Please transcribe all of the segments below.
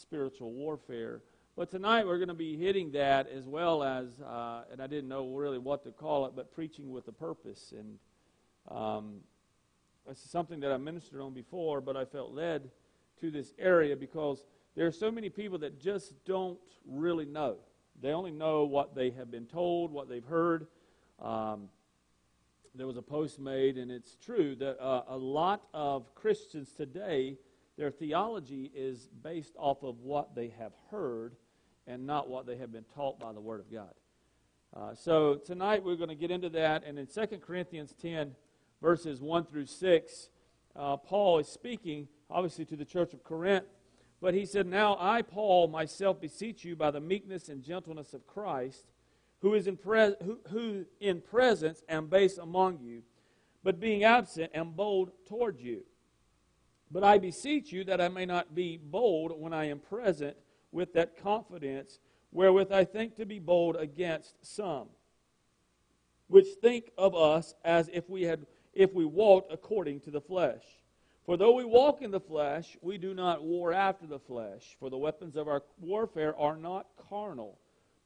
spiritual warfare. But tonight we're going to be hitting that as well as, uh, and I didn't know really what to call it, but preaching with a purpose. And um, this is something that I ministered on before, but I felt led to this area because there are so many people that just don't really know. They only know what they have been told, what they've heard. Um, there was a post made, and it's true that uh, a lot of Christians today, their theology is based off of what they have heard and not what they have been taught by the Word of God. Uh, so tonight we're going to get into that, and in 2 Corinthians 10, verses 1 through 6, uh, Paul is speaking, obviously, to the church of Corinth. But he said, Now I, Paul, myself beseech you by the meekness and gentleness of Christ, who, is in who, who in presence am base among you, but being absent am bold toward you. But I beseech you that I may not be bold when I am present with that confidence wherewith I think to be bold against some, which think of us as if we had if we walked according to the flesh. For though we walk in the flesh, we do not war after the flesh. For the weapons of our warfare are not carnal,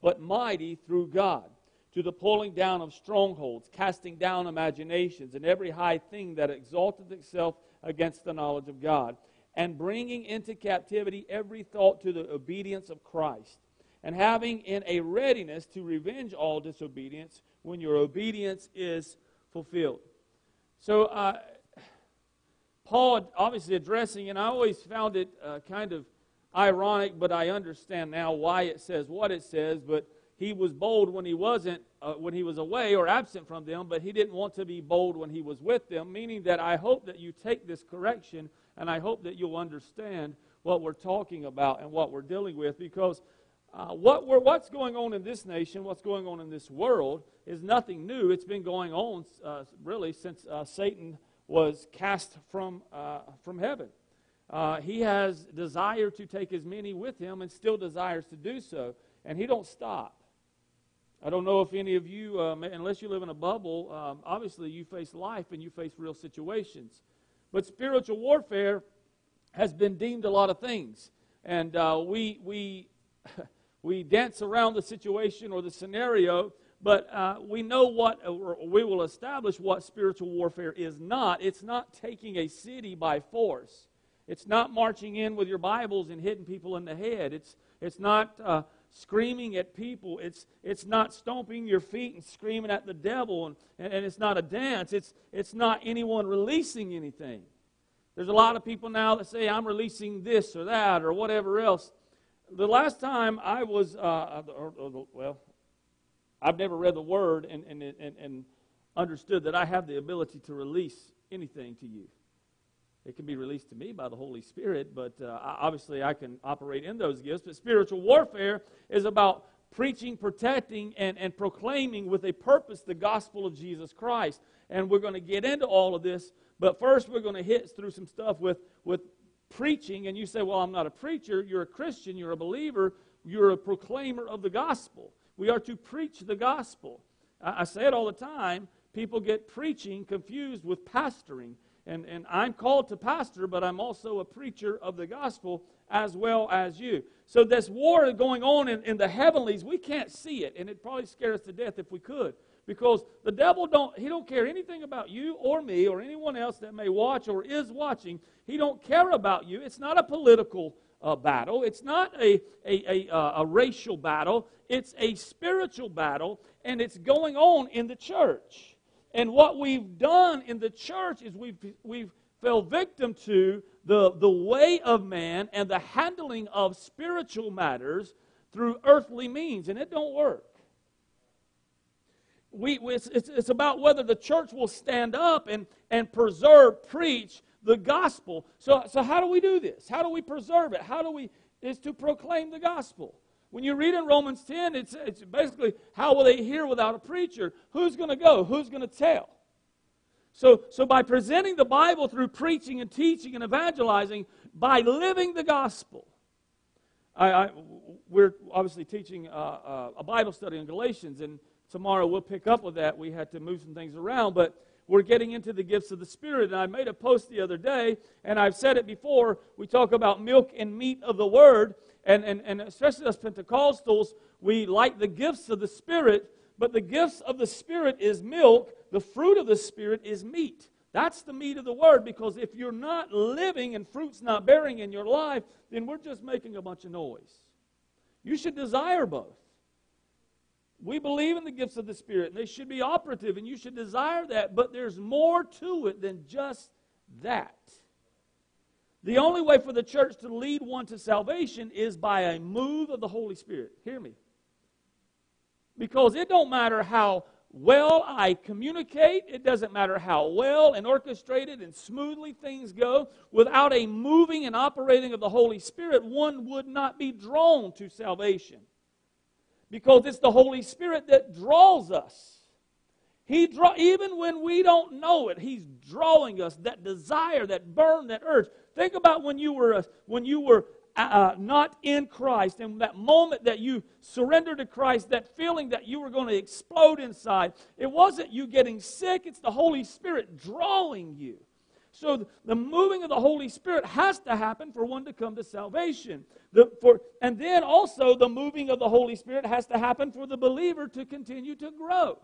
but mighty through God, to the pulling down of strongholds, casting down imaginations, and every high thing that exalteth itself against the knowledge of God, and bringing into captivity every thought to the obedience of Christ, and having in a readiness to revenge all disobedience when your obedience is fulfilled. So, uh, Paul obviously addressing, and I always found it uh, kind of ironic, but I understand now why it says what it says. But he was bold when he wasn't, uh, when he was away or absent from them, but he didn't want to be bold when he was with them, meaning that I hope that you take this correction and I hope that you'll understand what we're talking about and what we're dealing with because uh, what what's going on in this nation, what's going on in this world, is nothing new. It's been going on uh, really since uh, Satan was cast from, uh, from heaven. Uh, he has desire to take as many with him and still desires to do so, and he don't stop. I don't know if any of you, um, unless you live in a bubble, um, obviously you face life and you face real situations. But spiritual warfare has been deemed a lot of things. And uh, we, we, we dance around the situation or the scenario but uh, we know what, or we will establish what spiritual warfare is not. It's not taking a city by force. It's not marching in with your Bibles and hitting people in the head. It's, it's not uh, screaming at people. It's, it's not stomping your feet and screaming at the devil. And, and, and it's not a dance. It's, it's not anyone releasing anything. There's a lot of people now that say, I'm releasing this or that or whatever else. The last time I was, uh, or, or, well, I've never read the Word and, and, and, and understood that I have the ability to release anything to you. It can be released to me by the Holy Spirit, but uh, obviously I can operate in those gifts. But spiritual warfare is about preaching, protecting, and, and proclaiming with a purpose the gospel of Jesus Christ. And we're going to get into all of this, but first we're going to hit through some stuff with, with preaching. And you say, Well, I'm not a preacher. You're a Christian. You're a believer. You're a proclaimer of the gospel. We are to preach the gospel. I, I say it all the time. People get preaching confused with pastoring. And, and I'm called to pastor, but I'm also a preacher of the gospel as well as you. So this war going on in, in the heavenlies, we can't see it, and it probably scare us to death if we could. Because the devil don't he don't care anything about you or me or anyone else that may watch or is watching. He don't care about you. It's not a political uh, battle. It's not a, a, a, uh, a racial battle. It's a spiritual battle, and it's going on in the church. And what we've done in the church is we've, we've fell victim to the, the way of man and the handling of spiritual matters through earthly means, and it don't work. We, it's, it's, it's about whether the church will stand up and, and preserve, preach the gospel. So, so how do we do this? How do we preserve it? How do we, is to proclaim the gospel. When you read in Romans 10, it's, it's basically how will they hear without a preacher? Who's going to go? Who's going to tell? So, so by presenting the Bible through preaching and teaching and evangelizing, by living the gospel, I, I, we're obviously teaching uh, uh, a Bible study in Galatians, and tomorrow we'll pick up with that. We had to move some things around, but we're getting into the gifts of the Spirit. And I made a post the other day, and I've said it before. We talk about milk and meat of the Word, and, and, and especially us Pentecostals, we like the gifts of the Spirit, but the gifts of the Spirit is milk, the fruit of the Spirit is meat. That's the meat of the word because if you're not living and fruit's not bearing in your life, then we're just making a bunch of noise. You should desire both. We believe in the gifts of the Spirit, and they should be operative, and you should desire that, but there's more to it than just that. The only way for the church to lead one to salvation is by a move of the Holy Spirit. Hear me. Because it don't matter how well I communicate, it doesn't matter how well and orchestrated and smoothly things go, without a moving and operating of the Holy Spirit, one would not be drawn to salvation because it's the Holy Spirit that draws us. He draw even when we don't know it, He's drawing us. That desire, that burn, that urge. Think about when you were when you were uh, uh, not in Christ, and that moment that you surrendered to Christ, that feeling that you were going to explode inside. It wasn't you getting sick; it's the Holy Spirit drawing you. So the moving of the Holy Spirit has to happen for one to come to salvation. The, for, and then also the moving of the Holy Spirit has to happen for the believer to continue to grow.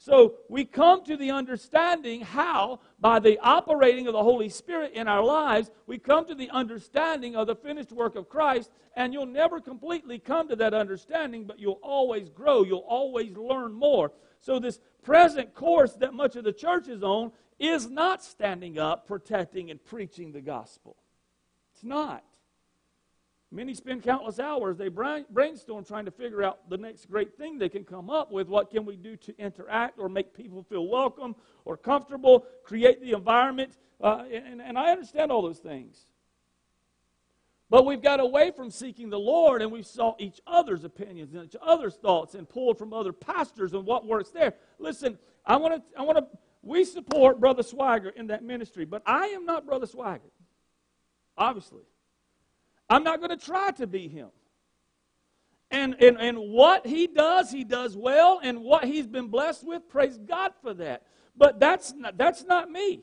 So we come to the understanding how, by the operating of the Holy Spirit in our lives, we come to the understanding of the finished work of Christ, and you'll never completely come to that understanding, but you'll always grow, you'll always learn more. So, this present course that much of the church is on is not standing up, protecting, and preaching the gospel. It's not. Many spend countless hours, they brainstorm trying to figure out the next great thing they can come up with. What can we do to interact or make people feel welcome or comfortable, create the environment? Uh, and, and I understand all those things. But we've got away from seeking the Lord and we saw each other's opinions and each other's thoughts and pulled from other pastors and what works there. Listen, I want to I want to we support Brother Swaggart in that ministry, but I am not Brother Swaggart. Obviously. I'm not going to try to be him. And, and, and what he does, he does well, and what he's been blessed with, praise God for that. But that's not, that's not me.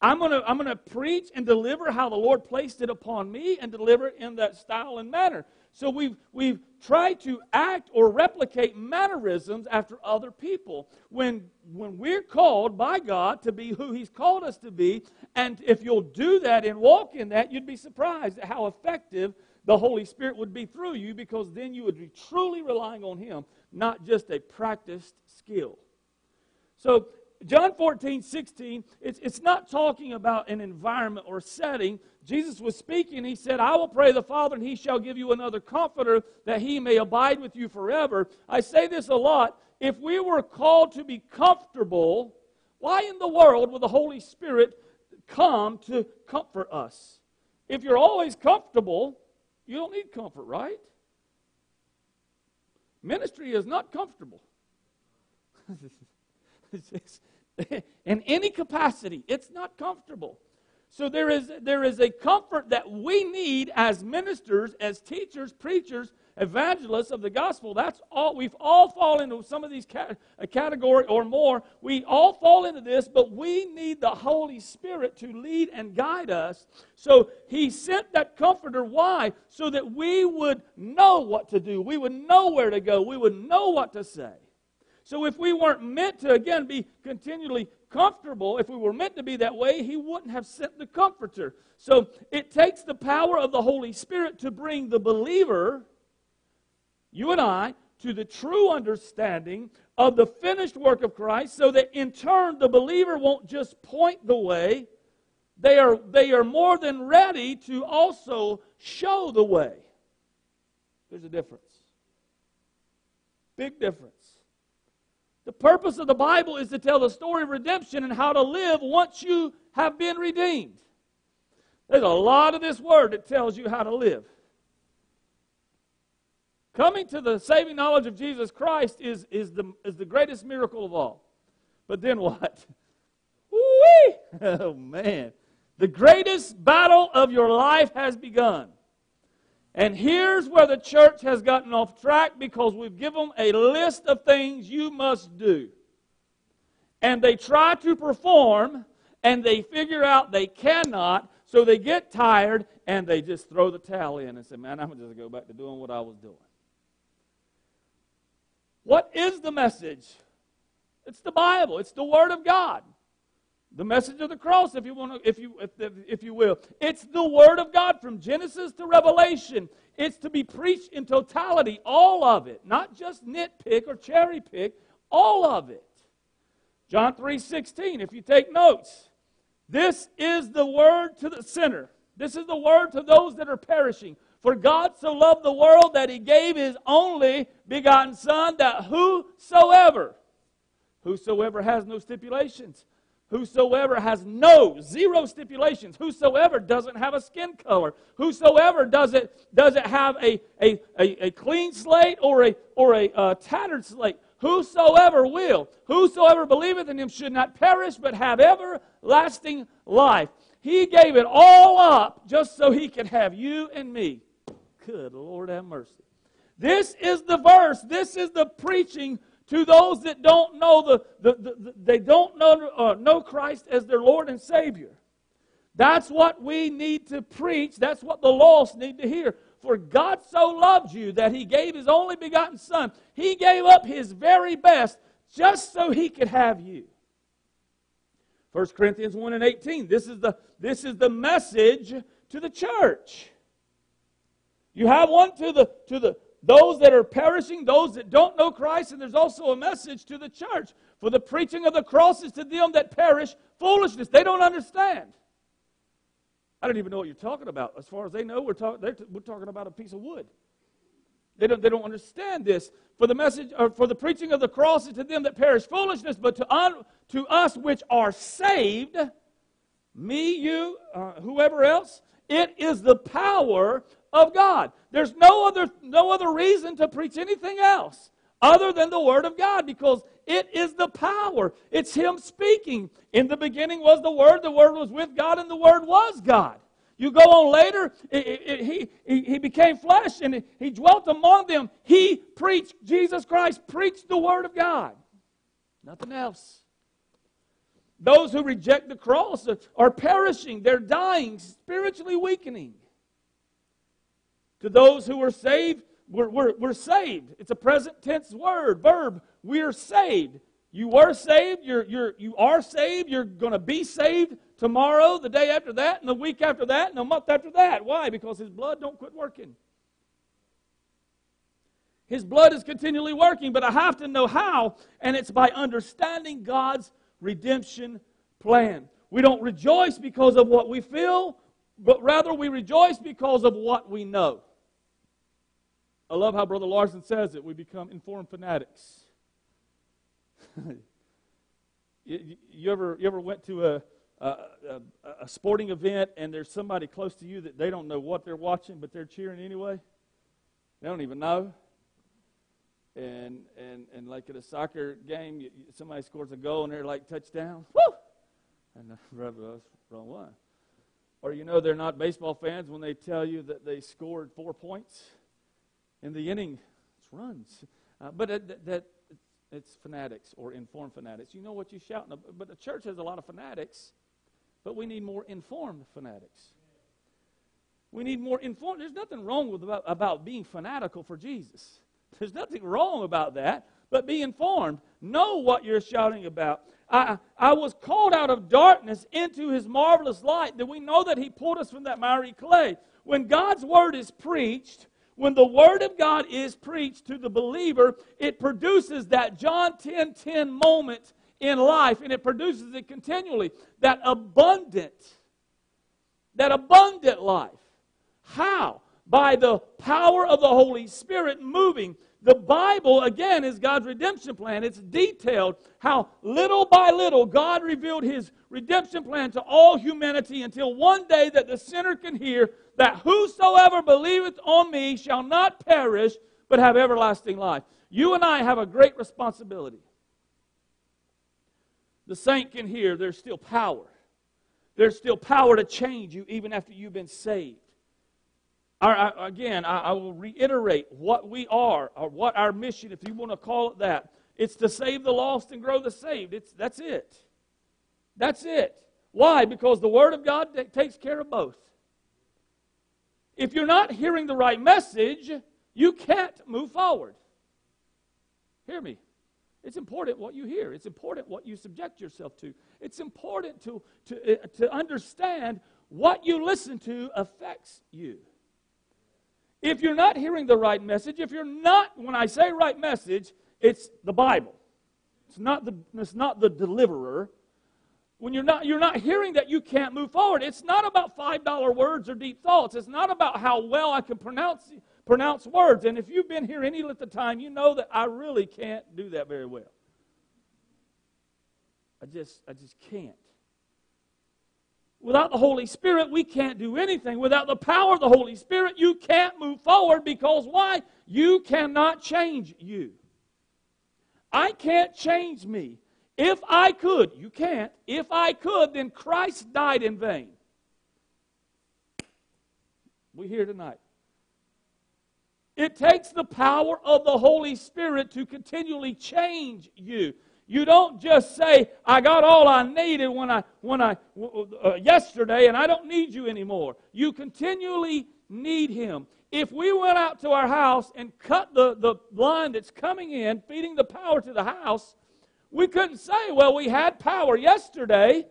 I'm going to I'm going to preach and deliver how the Lord placed it upon me and deliver it in that style and manner. So we've, we've tried to act or replicate mannerisms after other people. When, when we're called by God to be who He's called us to be, and if you'll do that and walk in that, you'd be surprised at how effective the Holy Spirit would be through you because then you would be truly relying on Him, not just a practiced skill. So John 14, 16, it's, it's not talking about an environment or setting. Jesus was speaking. He said, I will pray the Father, and he shall give you another comforter that he may abide with you forever. I say this a lot. If we were called to be comfortable, why in the world would the Holy Spirit come to comfort us? If you're always comfortable, you don't need comfort, right? Ministry is not comfortable. in any capacity. It's not comfortable. So there is, there is a comfort that we need as ministers, as teachers, preachers, evangelists of the gospel. That's all. We've all fallen into some of these cat, a category or more. We all fall into this, but we need the Holy Spirit to lead and guide us. So He sent that comforter. Why? So that we would know what to do. We would know where to go. We would know what to say. So if we weren't meant to, again, be continually comfortable, if we were meant to be that way, he wouldn't have sent the Comforter. So it takes the power of the Holy Spirit to bring the believer, you and I, to the true understanding of the finished work of Christ, so that in turn the believer won't just point the way, they are, they are more than ready to also show the way. There's a difference. Big difference. The purpose of the Bible is to tell the story of redemption and how to live once you have been redeemed. There's a lot of this word that tells you how to live. Coming to the saving knowledge of Jesus Christ is, is, the, is the greatest miracle of all. But then what? Woo-wee! Oh, man. The greatest battle of your life has begun. And here's where the church has gotten off track because we've given them a list of things you must do. and they try to perform and they figure out they cannot, so they get tired and they just throw the towel in and say, Man, I'm just going to go back to doing what I was doing. What is the message? It's the Bible, it's the Word of God. The message of the cross, if you want to, if you if, if you will. It's the Word of God from Genesis to Revelation. It's to be preached in totality, all of it, not just nitpick or cherry pick, all of it. John 3:16, if you take notes. This is the word to the sinner. This is the word to those that are perishing. For God so loved the world that he gave his only begotten Son, that whosoever, whosoever has no stipulations, whosoever has no, zero stipulations, whosoever doesn't have a skin color, whosoever doesn't, doesn't have a, a, a, a clean slate or a, or a uh, tattered slate, whosoever will, whosoever believeth in him should not perish but have everlasting life. He gave it all up just so he could have you and me. Good Lord have mercy. This is the verse. This is the preaching to those that don't know the, the, the, the they don't know, uh, know Christ as their Lord and Savior. That's what we need to preach. That's what the lost need to hear. For God so loved you that he gave his only begotten Son. He gave up his very best just so he could have you. 1 Corinthians 1 and 18. This is the, this is the message to the church. You have one to the, to the those that are perishing, those that don't know Christ, and there's also a message to the church. For the preaching of the cross is to them that perish foolishness. They don't understand. I don't even know what you're talking about. As far as they know, we're, talk, we're talking about a piece of wood. They don't, they don't understand this. For the message, or for the preaching of the cross is to them that perish foolishness, but to, un, to us which are saved, me, you, uh, whoever else, it is the power of God. There's no other, no other reason to preach anything else other than the Word of God because it is the power. It's Him speaking. In the beginning was the Word, the Word was with God, and the Word was God. You go on later, it, it, it, he, he became flesh and he dwelt among them. He preached, Jesus Christ preached the Word of God. Nothing else. Those who reject the cross are perishing, they're dying, spiritually weakening. To those who are saved, we're, we're, we're saved. It's a present tense word, verb. We're saved. You were saved. You're, you're, you are saved. You're going to be saved tomorrow, the day after that, and the week after that, and the month after that. Why? Because His blood don't quit working. His blood is continually working, but I have to know how, and it's by understanding God's redemption plan. We don't rejoice because of what we feel, but rather we rejoice because of what we know. I love how Brother Larson says it. We become informed fanatics. you, you, ever, you ever went to a, a, a, sporting event and there's somebody close to you that they don't know what they're watching, but they're cheering anyway? They don't even know. And, and, and like at a soccer game, you, somebody scores a goal and they're like, touchdown. Woo! And the brother, wrong one. Or you know they're not baseball fans when they tell you that they scored four points in the inning, it's runs. Uh, but it, that, that, it's fanatics or informed fanatics. You know what you shout, but the church has a lot of fanatics, but we need more informed fanatics. We need more informed. There's nothing wrong with about, about being fanatical for Jesus. There's nothing wrong about that, but be informed. Know what you're shouting about. I, I was called out of darkness into his marvelous light, that we know that he pulled us from that miry clay. When God's word is preached, when the Word of God is preached to the believer, it produces that John 10 10 moment in life, and it produces it continually. That abundant, that abundant life. How? By the power of the Holy Spirit moving. The Bible, again, is God's redemption plan. It's detailed how little by little God revealed his redemption plan to all humanity until one day that the sinner can hear that whosoever believeth on me shall not perish, but have everlasting life. You and I have a great responsibility. The saint can hear there's still power. There's still power to change you even after you've been saved. Our, again, I, I will reiterate what we are, or what our mission, if you want to call it that. It's to save the lost and grow the saved. It's, that's it. That's it. Why? Because the Word of God takes care of both. If you're not hearing the right message, you can't move forward. Hear me. It's important what you hear. It's important what you subject yourself to. It's important to, to, uh, to understand what you listen to affects you. If you're not hearing the right message, if you're not, when I say right message, it's the Bible. It's not the, it's not the deliverer. When you're not, you're not hearing that you can't move forward. It's not about $5 words or deep thoughts. It's not about how well I can pronounce, pronounce words. And if you've been here any length of time, you know that I really can't do that very well. I just, I just can't. Without the Holy Spirit, we can't do anything. Without the power of the Holy Spirit, you can't move forward because why? You cannot change you. I can't change me. If I could, you can't. If I could, then Christ died in vain. We hear tonight. It takes the power of the Holy Spirit to continually change you. You don't just say, I got all I needed when I, when I, uh, yesterday and I don't need you anymore. You continually need Him. If we went out to our house and cut the, the line that's coming in, feeding the power to the house, we couldn't say, well, we had power yesterday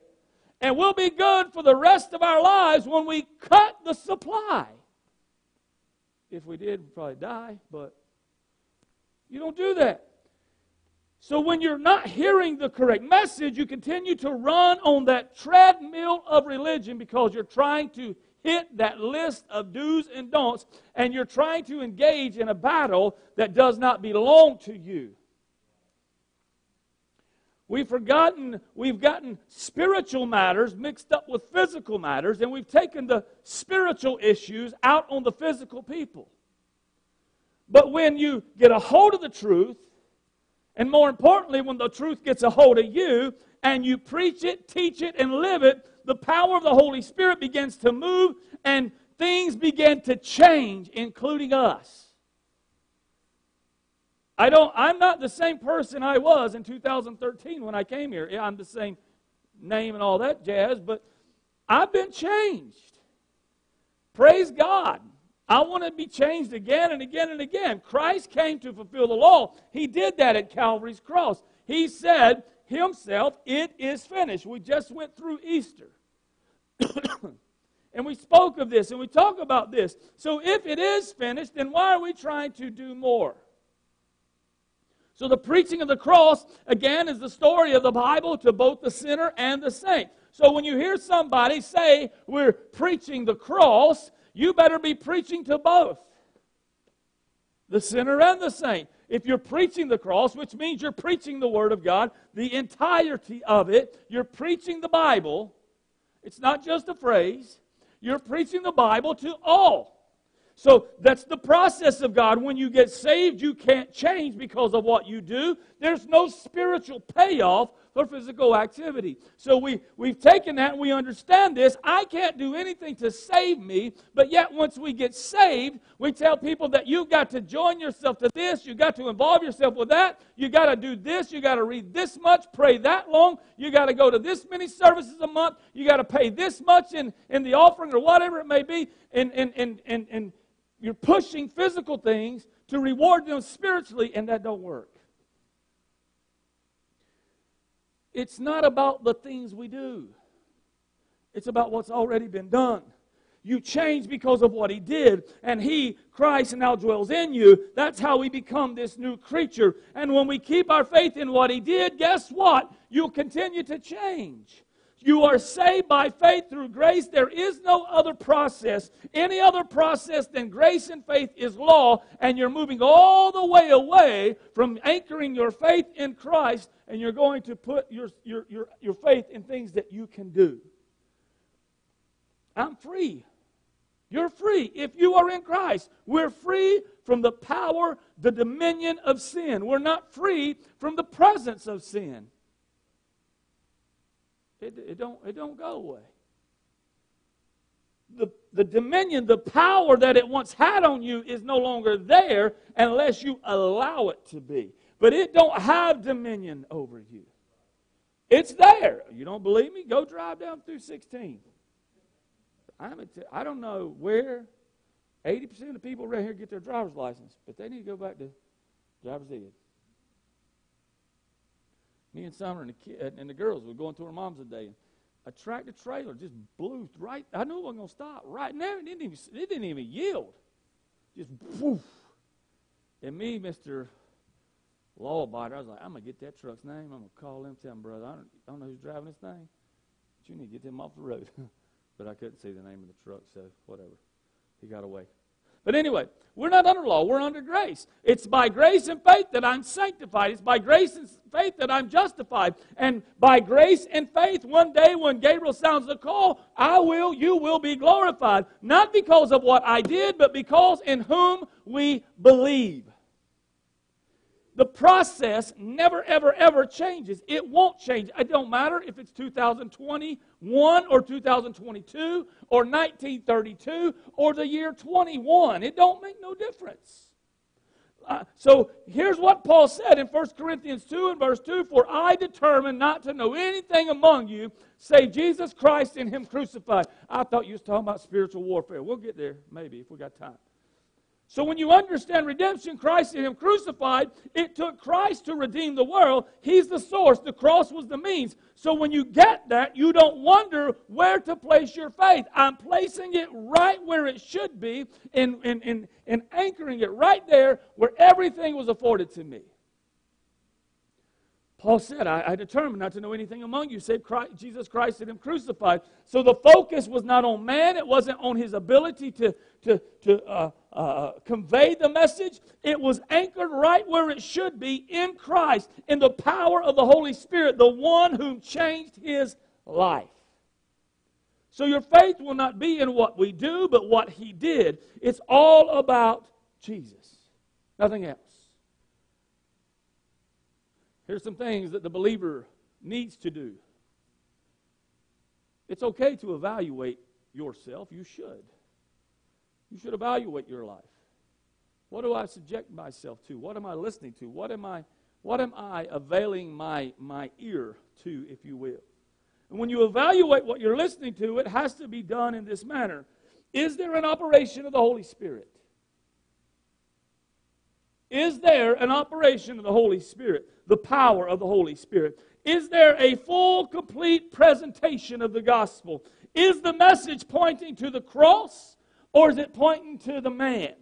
and we'll be good for the rest of our lives when we cut the supply. If we did, we'd probably die, but you don't do that. So when you're not hearing the correct message, you continue to run on that treadmill of religion because you're trying to hit that list of do's and don'ts and you're trying to engage in a battle that does not belong to you. We've forgotten, we've gotten spiritual matters mixed up with physical matters, and we've taken the spiritual issues out on the physical people. But when you get a hold of the truth, and more importantly, when the truth gets a hold of you and you preach it, teach it, and live it, the power of the Holy Spirit begins to move and things begin to change, including us. I don't, I'm not the same person I was in 2013 when I came here. I'm the same name and all that jazz, but I've been changed. Praise God. I want to be changed again and again and again. Christ came to fulfill the law. He did that at Calvary's cross. He said himself, It is finished. We just went through Easter. and we spoke of this and we talk about this. So if it is finished, then why are we trying to do more? So the preaching of the cross, again, is the story of the Bible to both the sinner and the saint. So when you hear somebody say, We're preaching the cross, you better be preaching to both the sinner and the saint. If you're preaching the cross, which means you're preaching the Word of God, the entirety of it, you're preaching the Bible. It's not just a phrase. You're preaching the Bible to all. So that's the process of God. When you get saved, you can't change because of what you do. There's no spiritual payoff for physical activity. So we, we've taken that and we understand this. I can't do anything to save me, but yet once we get saved, we tell people that you've got to join yourself to this, you've got to involve yourself with that, you've got to do this, you've got to read this much, pray that long, you've got to go to this many services a month, you've got to pay this much in, in the offering or whatever it may be, and, and, and, and, and you're pushing physical things to reward them spiritually, and that don't work. It's not about the things we do, it's about what's already been done. You change because of what He did, and He, Christ, now dwells in you. That's how we become this new creature. And when we keep our faith in what He did, guess what? You'll continue to change. You are saved by faith through grace. There is no other process. Any other process than grace and faith is law, and you're moving all the way away from anchoring your faith in Christ, and you're going to put your, your, your, your faith in things that you can do. I'm free. You're free. If you are in Christ, we're free from the power, the dominion of sin. We're not free from the presence of sin. It, it, don't, it don't go away. The, the dominion, the power that it once had on you is no longer there unless you allow it to be. but it don't have dominion over you. It's there. You don't believe me? Go drive down through 16. I'm t- I don't know where 80% of the people around here get their driver's license, but they need to go back to driver's ed. Me and Summer and the, kid, and the girls were going to our mom's today. And a tractor trailer just blew right. I knew it wasn't going to stop. Right now, it didn't even, it didn't even yield. Just poof. And me, Mr. Lawbiter, I was like, I'm going to get that truck's name. I'm going to call him, tell him, brother, I don't, I don't know who's driving this thing, but you need to get them off the road. but I couldn't see the name of the truck, so whatever. He got away. But anyway, we're not under law, we're under grace. It's by grace and faith that I'm sanctified. It's by grace and faith that I'm justified. And by grace and faith, one day when Gabriel sounds the call, I will, you will be glorified. Not because of what I did, but because in whom we believe. The process never, ever, ever changes. It won't change. It don't matter if it's 2021 or 2022 or 1932 or the year 21. It don't make no difference. Uh, so here's what Paul said in 1 Corinthians 2 and verse 2 For I determined not to know anything among you save Jesus Christ and Him crucified. I thought you was talking about spiritual warfare. We'll get there maybe if we got time. So when you understand redemption, Christ and Him crucified, it took Christ to redeem the world. He's the source. The cross was the means. So when you get that, you don't wonder where to place your faith. I'm placing it right where it should be and, and, and, and anchoring it right there where everything was afforded to me. Paul said, I, I, determined not to know anything among you save Christ, Jesus Christ and Him crucified. So the focus was not on man, it wasn't on his ability to, to, to uh, uh, convey the message. It was anchored right where it should be in Christ, in the power of the Holy Spirit, the one whom changed his life. So your faith will not be in what we do, but what He did. It's all about Jesus, nothing else. Here's some things that the believer needs to do. It's okay to evaluate yourself. You should. You should evaluate your life. What do I subject myself to? What am I listening to? What am I, what am I availing my, my ear to, if you will? And when you evaluate what you're listening to, it has to be done in this manner. Is there an operation of the Holy Spirit? Is there an operation of the Holy Spirit? The power of the Holy Spirit? Is there a full, complete presentation of the gospel? Is the message pointing to the cross or is it pointing to the man?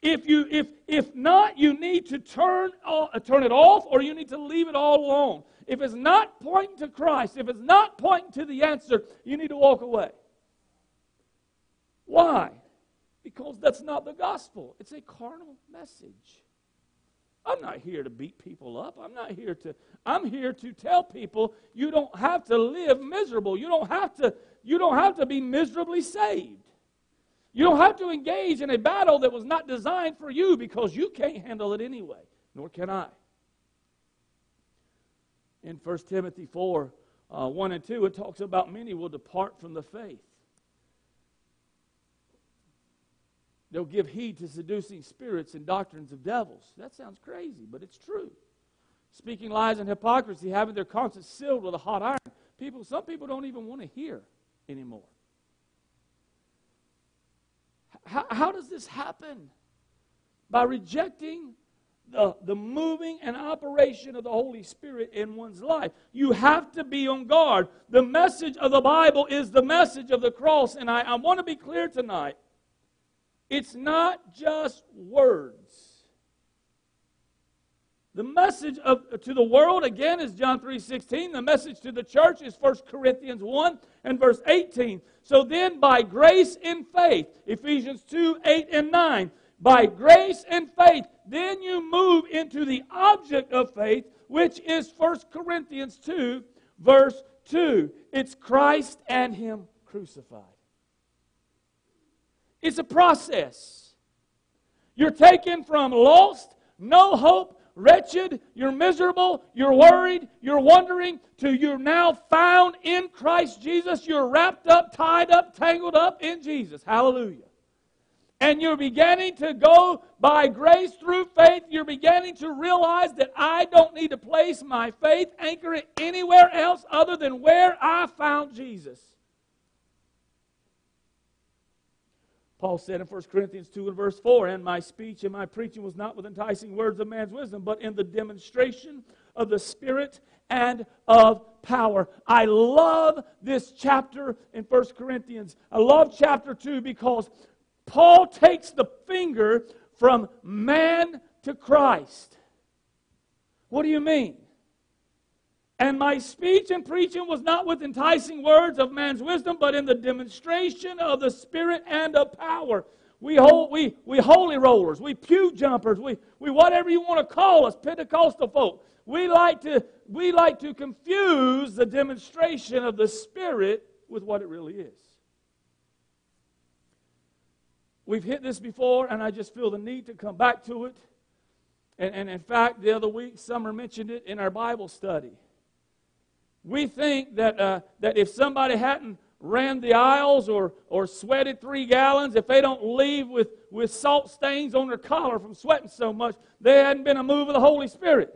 If, you, if, if not, you need to turn, uh, turn it off or you need to leave it all alone. If it's not pointing to Christ, if it's not pointing to the answer, you need to walk away. Why? Because that's not the gospel. It's a carnal message. I'm not here to beat people up. I'm not here to I'm here to tell people you don't have to live miserable. You don't have to you don't have to be miserably saved. You don't have to engage in a battle that was not designed for you because you can't handle it anyway, nor can I. In 1 Timothy 4 uh, 1 and 2, it talks about many will depart from the faith. They'll give heed to seducing spirits and doctrines of devils. That sounds crazy, but it's true. Speaking lies and hypocrisy, having their conscience sealed with a hot iron. People, some people don't even want to hear anymore. How, how does this happen? By rejecting the, the moving and operation of the Holy Spirit in one's life. You have to be on guard. The message of the Bible is the message of the cross. And I, I want to be clear tonight it's not just words. The message of, to the world, again, is John 3.16. The message to the church is 1 Corinthians 1 and verse 18. So then, by grace and faith, Ephesians 2, 8 and 9, by grace and faith, then you move into the object of faith, which is 1 Corinthians 2, verse 2. It's Christ and Him crucified. It's a process. You're taken from lost, no hope, wretched, you're miserable, you're worried, you're wondering, to you're now found in Christ Jesus. You're wrapped up, tied up, tangled up in Jesus. Hallelujah. and you're beginning to go by grace through faith, you're beginning to realize that I don't need to place my faith, anchor it anywhere else other than where I found Jesus. Paul said in 1 Corinthians 2 and verse 4, And my speech and my preaching was not with enticing words of man's wisdom, but in the demonstration of the Spirit and of power. I love this chapter in 1 Corinthians. I love chapter 2 because Paul takes the finger from man to Christ. What do you mean? And my speech and preaching was not with enticing words of man's wisdom, but in the demonstration of the Spirit and of power. We, hold, we, we holy rollers, we pew jumpers, we, we whatever you want to call us, Pentecostal folk. We like, to, we like to confuse the demonstration of the Spirit with what it really is. We've hit this before, and I just feel the need to come back to it. And, and in fact, the other week, Summer mentioned it in our Bible study. We think that, uh, that if somebody hadn't ran the aisles or, or sweated three gallons, if they don't leave with, with salt stains on their collar from sweating so much, they hadn't been a move of the Holy Spirit.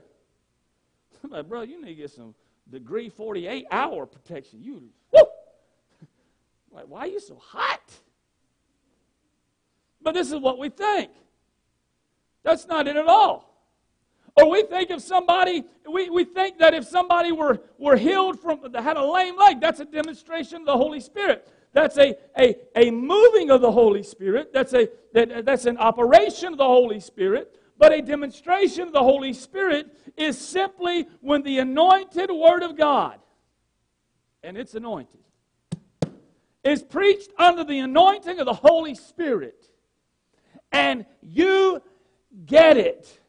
I'm like, bro, you need to get some degree 48 hour protection. You, whoo! Like, why are you so hot? But this is what we think. That's not it at all. Or we think if somebody, we, we think that if somebody were, were healed from, had a lame leg, that's a demonstration of the Holy Spirit. That's a, a, a moving of the Holy Spirit. That's, a, that, that's an operation of the Holy Spirit. But a demonstration of the Holy Spirit is simply when the anointed Word of God, and it's anointed, is preached under the anointing of the Holy Spirit and you get it.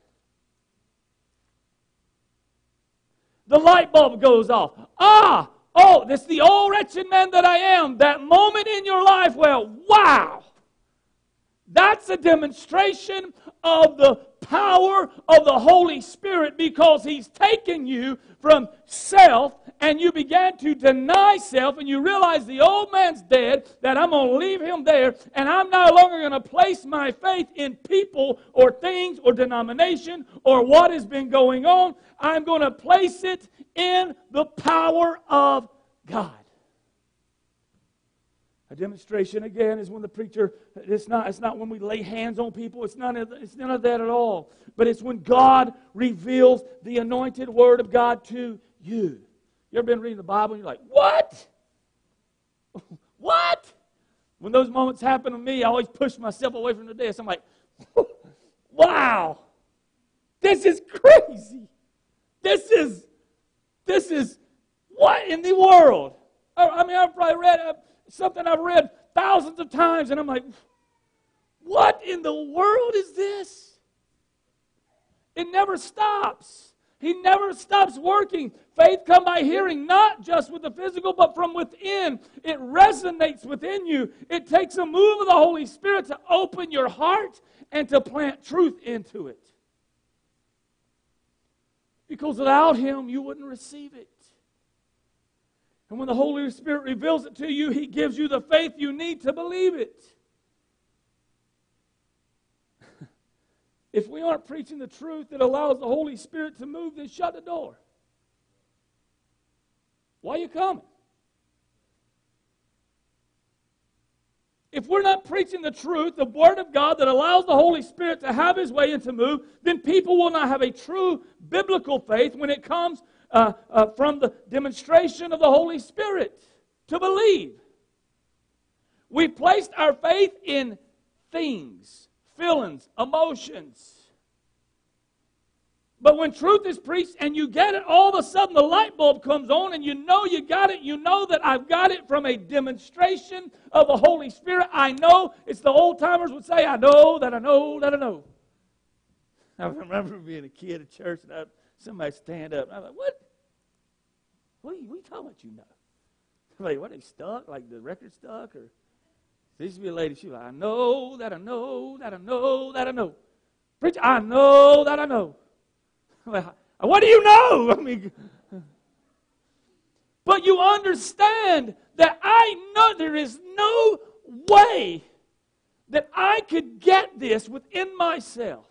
The light bulb goes off. Ah, oh, this the old wretched man that I am. That moment in your life well, wow. That's a demonstration of the power of the Holy Spirit because He's taken you from self and you began to deny self and you realize the old man's dead, that I'm going to leave him there, and I'm no longer going to place my faith in people or things or denomination or what has been going on. I'm going to place it in the power of God. A demonstration again is when the preacher, it's not, it's not when we lay hands on people, it's none, of, it's none of that at all. But it's when God reveals the anointed word of God to you. You ever been reading the Bible and you're like, what? what? When those moments happen to me, I always push myself away from the desk. I'm like, wow, this is crazy. This is, this is, what in the world? I, mean, I've probably read something I've read thousands of times, and I'm like, what in the world is this? It never stops. He never stops working. Faith come by hearing, not just with the physical, but from within. It resonates within you. It takes a move of the Holy Spirit to open your heart and to plant truth into it. Because without Him, you wouldn't receive it. And when the Holy Spirit reveals it to you, He gives you the faith you need to believe it. If we aren't preaching the truth that allows the Holy Spirit to move, then shut the door. Why are you coming? If we're not preaching the truth, the Word of God that allows the Holy Spirit to have His way and to move, then people will not have a true biblical faith when it comes uh, uh, from the demonstration of the Holy Spirit to believe. We placed our faith in things feelings, emotions. But when truth is preached and you get it, all of a sudden the light bulb comes on and you know you got it. You know that I've got it from a demonstration of the Holy Spirit. I know, it's the old timers would say, I know that I know that I know. I remember being a kid at church and I, somebody stand up. I'm like, what? What are, you, what are you talking about you know? I'm like, what, are they stuck? Like the record stuck? Or there used to be a lady, she was like, I know that I know that I know that I know. Preach, I know that I know. what do you know? I mean, but you understand that I know there is no way that I could get this within myself.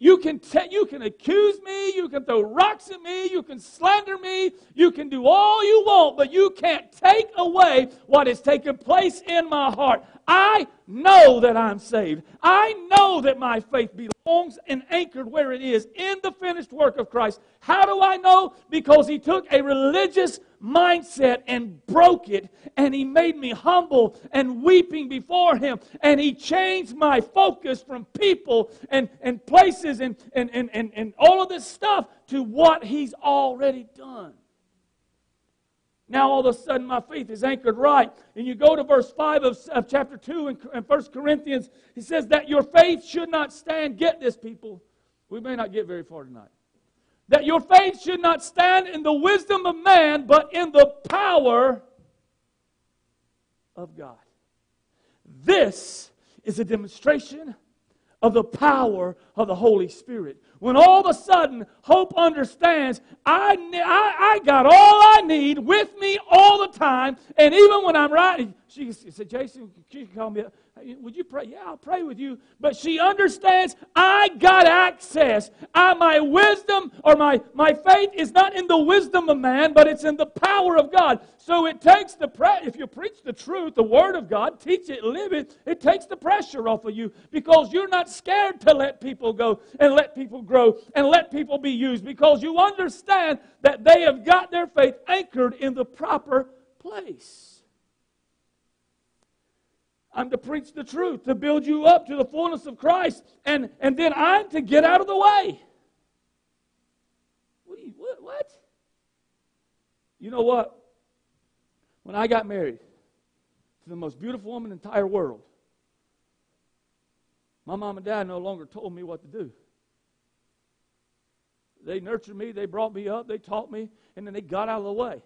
You can, te- you can accuse me, you can throw rocks at me, you can slander me, you can do all you want, but you can't take away what has taken place in my heart. I know that I'm saved. I know that my faith belongs and anchored where it is in the finished work of Christ. How do I know? Because He took a religious mindset and broke it, and He made me humble and weeping before Him, and He changed my focus from people and, and places and, and, and, and, and all of this stuff to what He's already done. Now all of a sudden my faith is anchored right. And you go to verse 5 of, of chapter 2 in, in 1 Corinthians, he says that your faith should not stand. Get this, people. We may not get very far tonight that your faith should not stand in the wisdom of man, but in the power of God. This is a demonstration of the power of the Holy Spirit. When all of a sudden hope understands, I, I, I got all I need with me all the time, and even when I'm writing, she said, Jason, she can call me up. Would you pray? Yeah, I'll pray with you. But she understands I got access. I, my wisdom or my, my faith is not in the wisdom of man, but it's in the power of God. So it takes the pre- if you preach the truth, the word of God, teach it, live it, it takes the pressure off of you because you're not scared to let people go and let people grow and let people be used because you understand that they have got their faith anchored in the proper place. I'm to preach the truth, to build you up to the fullness of Christ, and, and then I'm to get out of the way. What, you, what, what? You know what? When I got married to the most beautiful woman in the entire world, my mom and dad no longer told me what to do. They nurtured me, they brought me up, they taught me, and then they got out of the way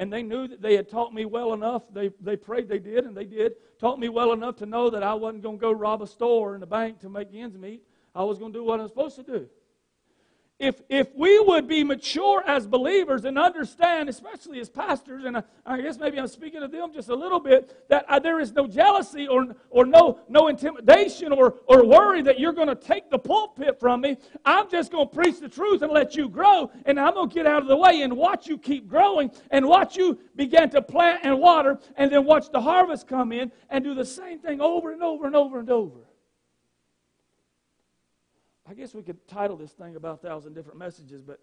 and they knew that they had taught me well enough. They, they prayed they did, and they did. Taught me well enough to know that I wasn't going to go rob a store in a bank to make ends meet. I was going to do what I was supposed to do if, if we would be mature as believers and understand, especially as pastors, and I, I guess maybe I'm speaking to them just a little bit, that uh, there is no jealousy or, or no, no intimidation or, or worry that you're going to take the pulpit from me. I'm just going to preach the truth and let you grow, and I'm going to get out of the way and watch you keep growing and watch you begin to plant and water, and then watch the harvest come in and do the same thing over and over and over and over. I guess we could title this thing about a thousand different messages, but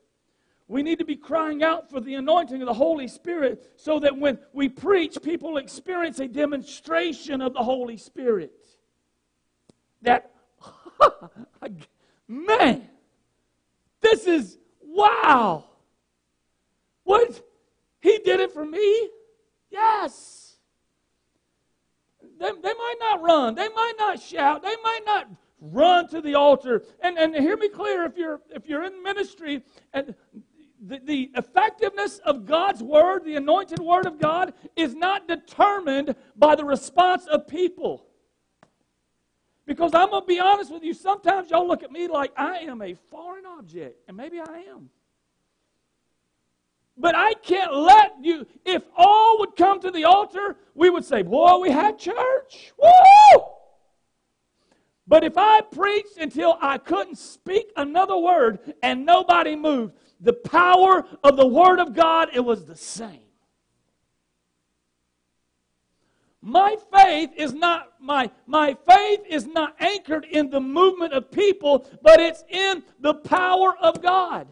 we need to be crying out for the anointing of the Holy Spirit so that when we preach, people experience a demonstration of the Holy Spirit. That, man, this is wow. What? He did it for me? Yes. They, they might not run, they might not shout, they might not run to the altar. And, and hear me clear if you're, if you're in ministry, and the, the effectiveness of God's word, the anointed word of God, is not determined by the response of people. Because I'm going to be honest with you, sometimes y'all look at me like I am a foreign object, and maybe I am. But I can't let you, if all would come to the altar, we would say, Boy, we had church. Woo! But if I preached until I couldn't speak another word and nobody moved, the power of the Word of God, it was the same. My faith is not my my faith is not anchored in the movement of people, but it's in the power of God.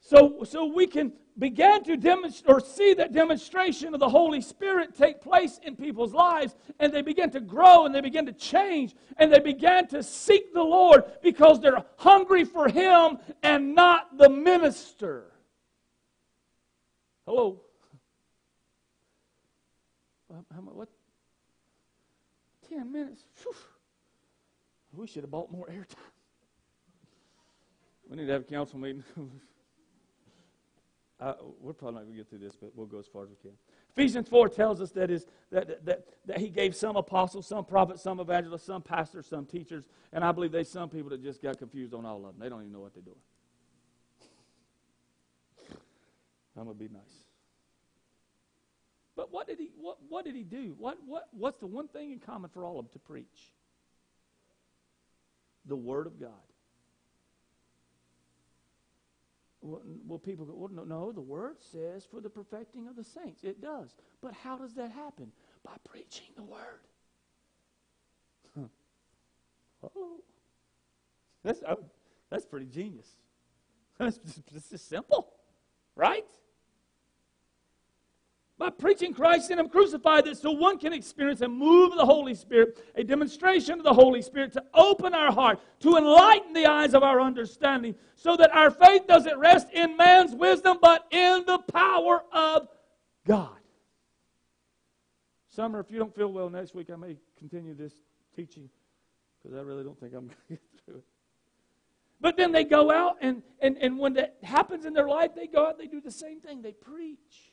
So so we can began to demonstrate or see that demonstration of the Holy Spirit take place in people's lives, and they began to grow and they began to change and they began to seek the Lord because they're hungry for Him and not the minister. Hello? What? Ten minutes? Whew. We should have bought more airtime. We need to have a council meeting. Uh, we're probably not going to get through this, but we'll go as far as we can. Ephesians 4 tells us that, is, that, that, that he gave some apostles, some prophets, some evangelists, some pastors, some teachers, and I believe there's some people that just got confused on all of them. They don't even know what they're doing. I'm going to be nice. But what, did he, what, what did he do? What, what, what's the one thing in common for all of them to preach? The Word of God. Well, people go, well, no, no, the Word says for the perfecting of the saints. It does. But how does that happen? By preaching the Word. Oh, that's, oh, that's pretty genius. That's just, just simple, right? By preaching Christ and Him crucified, that so one can experience a move the Holy Spirit, a demonstration of the Holy Spirit to open our heart, to enlighten the eyes of our understanding, so that our faith doesn't rest in man's wisdom, but in the power of God. Summer, if you don't feel well next week, I may continue this teaching because I really don't think I'm going to get through it. But then they go out, and, and, and when that happens in their life, they go out, they do the same thing. They preach.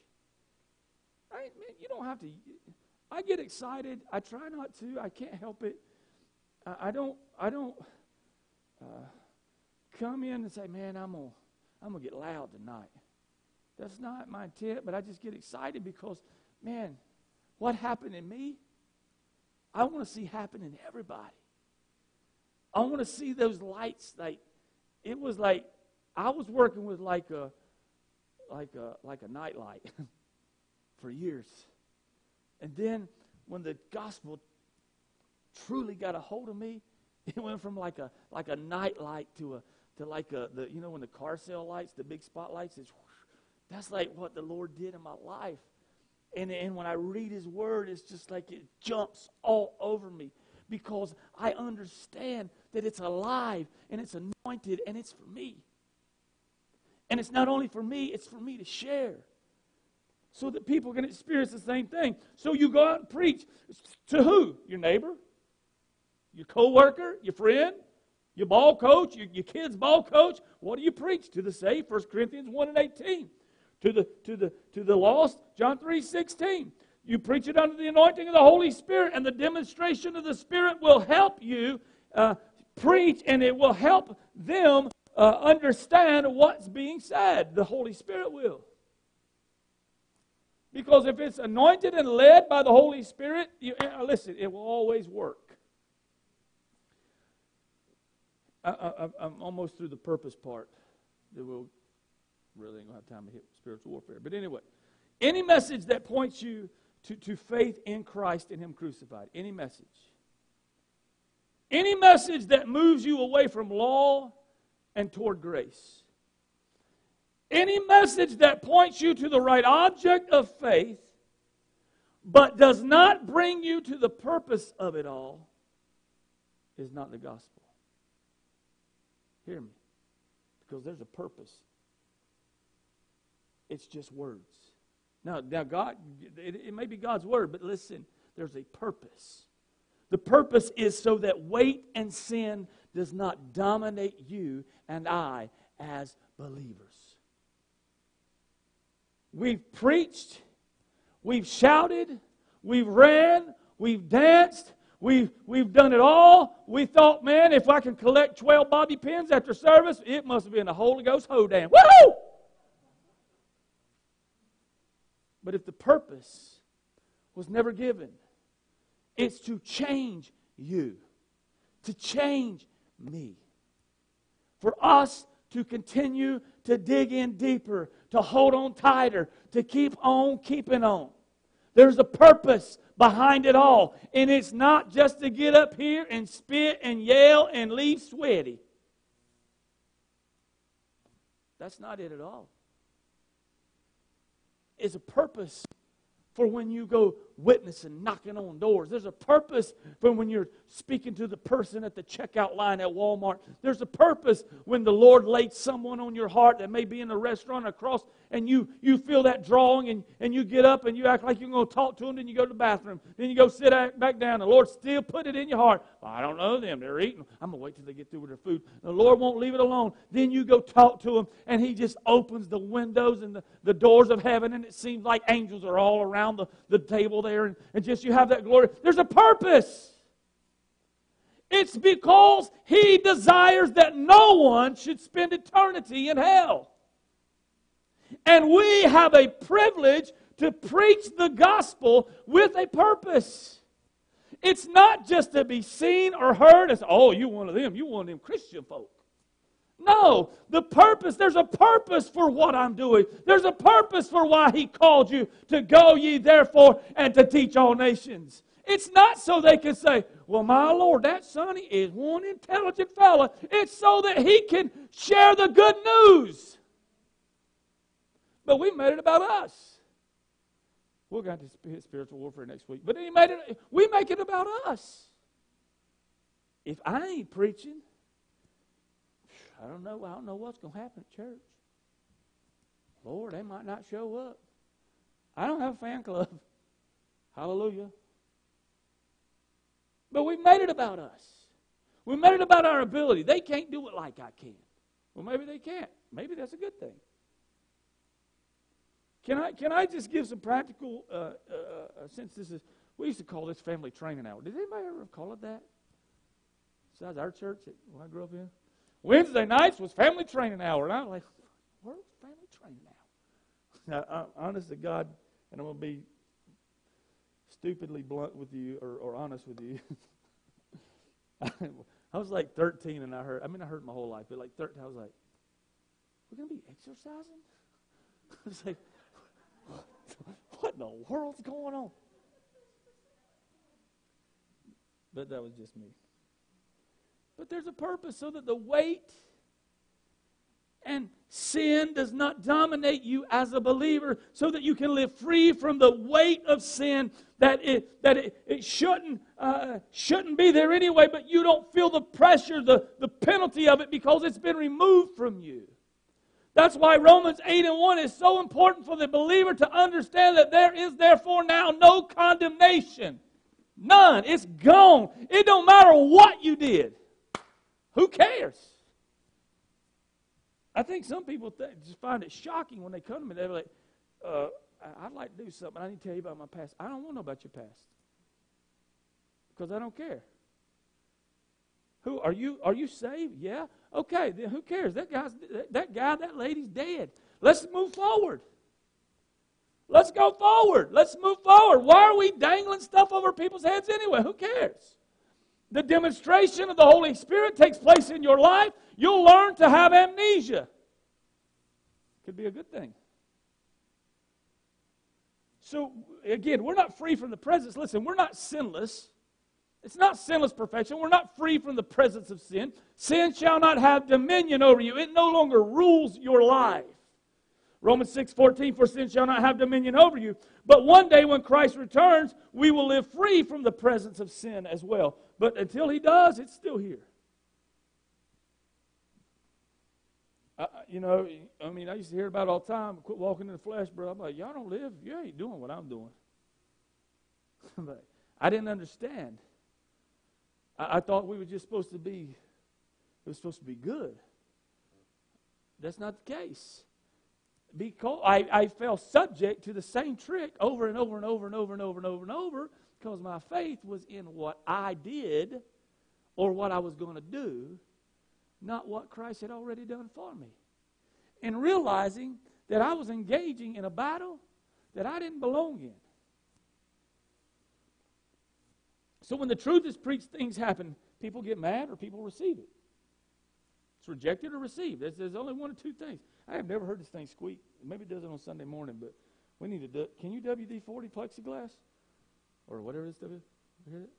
Right? Man, you don't have to. I get excited. I try not to. I can't help it. I, I don't. I don't uh, come in and say, "Man, I'm gonna, I'm gonna get loud tonight." That's not my intent. But I just get excited because, man, what happened in me, I want to see happen in everybody. I want to see those lights. Like it was like I was working with like a, like a, like a nightlight. for years. And then when the gospel truly got a hold of me, it went from like a like a night light to a to like a the you know when the car sale lights, the big spotlights is that's like what the Lord did in my life. And, and when I read his word, it's just like it jumps all over me because I understand that it's alive and it's anointed and it's for me. And it's not only for me, it's for me to share so that people can experience the same thing. So you go out and preach to who? Your neighbor, your coworker, your friend, your ball coach, your, your kid's ball coach. What do you preach to the saved? 1 Corinthians 1 and 18. To the, to the, to the lost, John 3 16. You preach it under the anointing of the Holy Spirit, and the demonstration of the Spirit will help you uh, preach, and it will help them uh, understand what's being said. The Holy Spirit will. Because if it's anointed and led by the Holy Spirit, you, uh, listen, it will always work. I, am almost through the purpose part. We'll really ain't gonna have time to hit spiritual warfare. But anyway, any message that points you to, to faith in Christ and Him crucified, any message, any message that moves you away from law and toward grace, any message that points you to the right object of faith, but does not bring you to the purpose of it all, is not the gospel. Hear me. Because there's a purpose. It's just words. Now, now God, it, it may be God's word, but listen, there's a purpose. The purpose is so that weight and sin does not dominate you and I as believers. We've preached, we've shouted, we've ran, we've danced, we've, we've done it all. We thought, man, if I can collect 12 bobby pins after service, it must have been a Holy Ghost hoedown. Woo! But if the purpose was never given, it's to change you, to change me. For us to continue to dig in deeper, to hold on tighter, to keep on keeping on. There's a purpose behind it all. And it's not just to get up here and spit and yell and leave sweaty. That's not it at all. It's a purpose for when you go witnessing, knocking on doors. There's a purpose for when you're speaking to the person at the checkout line at Walmart. There's a purpose when the Lord laid someone on your heart that may be in a restaurant across and you, you feel that drawing and, and you get up and you act like you're going to talk to them, then you go to the bathroom. Then you go sit back down. The Lord still put it in your heart. I don't know them. They're eating. I'm going to wait till they get through with their food. The Lord won't leave it alone. Then you go talk to them and He just opens the windows and the, the doors of heaven and it seems like angels are all around the, the table there and, and just you have that glory. There's a purpose. It's because He desires that no one should spend eternity in hell. And we have a privilege to preach the gospel with a purpose. It's not just to be seen or heard as, oh, you one of them, you one of them Christian folk. No, the purpose, there's a purpose for what I'm doing. There's a purpose for why He called you to go ye therefore and to teach all nations. It's not so they can say, well, my Lord, that Sonny is one intelligent fella. It's so that he can share the good news. But we made it about us. We'll get to spiritual warfare next week. But he made it, we make it about us. If I ain't preaching, I don't know. I don't know what's going to happen at church. Lord, they might not show up. I don't have a fan club. Hallelujah. But we made it about us. We made it about our ability. They can't do it like I can. Well, maybe they can't. Maybe that's a good thing. Can I, can I just give some practical, uh, uh, uh, since this is, we used to call this family training hour. Did anybody ever call it that? Besides our church that I grew up in? Wednesday nights was family training hour. And I was like, where's family training hour? Now, I, honest to God, and I'm going to be stupidly blunt with you or, or honest with you. I was like 13 and I heard, I mean, I heard my whole life, but like 13, I was like, we're going to be exercising? I was like, what in the world's going on? But that was just me. But there's a purpose so that the weight and sin does not dominate you as a believer so that you can live free from the weight of sin that it, that it, it shouldn't, uh, shouldn't be there anyway, but you don't feel the pressure, the, the penalty of it because it's been removed from you. That's why Romans 8 and 1 is so important for the believer to understand that there is therefore now no condemnation. None. It's gone. It don't matter what you did. Who cares? I think some people th- just find it shocking when they come to me. They're like, uh, I'd like to do something. I need to tell you about my past. I don't want to know about your past because I don't care. Who are you? Are you saved? Yeah. Okay. Then who cares? That guy's that guy, that lady's dead. Let's move forward. Let's go forward. Let's move forward. Why are we dangling stuff over people's heads anyway? Who cares? The demonstration of the Holy Spirit takes place in your life, you'll learn to have amnesia. Could be a good thing. So, again, we're not free from the presence. Listen, we're not sinless. It's not sinless perfection. We're not free from the presence of sin. Sin shall not have dominion over you, it no longer rules your life. Romans 6 14, for sin shall not have dominion over you. But one day when Christ returns, we will live free from the presence of sin as well. But until he does, it's still here. I, you know, I mean, I used to hear about all the time. Quit walking in the flesh, bro. I'm like, y'all don't live. You ain't doing what I'm doing. but I didn't understand. I, I thought we were just supposed to be. It was supposed to be good. That's not the case because I, I fell subject to the same trick over and over and over and over and over and over and over because my faith was in what I did or what I was going to do, not what Christ had already done for me. And realizing that I was engaging in a battle that I didn't belong in. So when the truth is preached, things happen. People get mad or people receive it. It's rejected or received. There's, there's only one or two things. I have never heard this thing squeak. Maybe it does it on Sunday morning, but we need to do Can you WD 40 plexiglass? Or whatever it is, W? Hear it?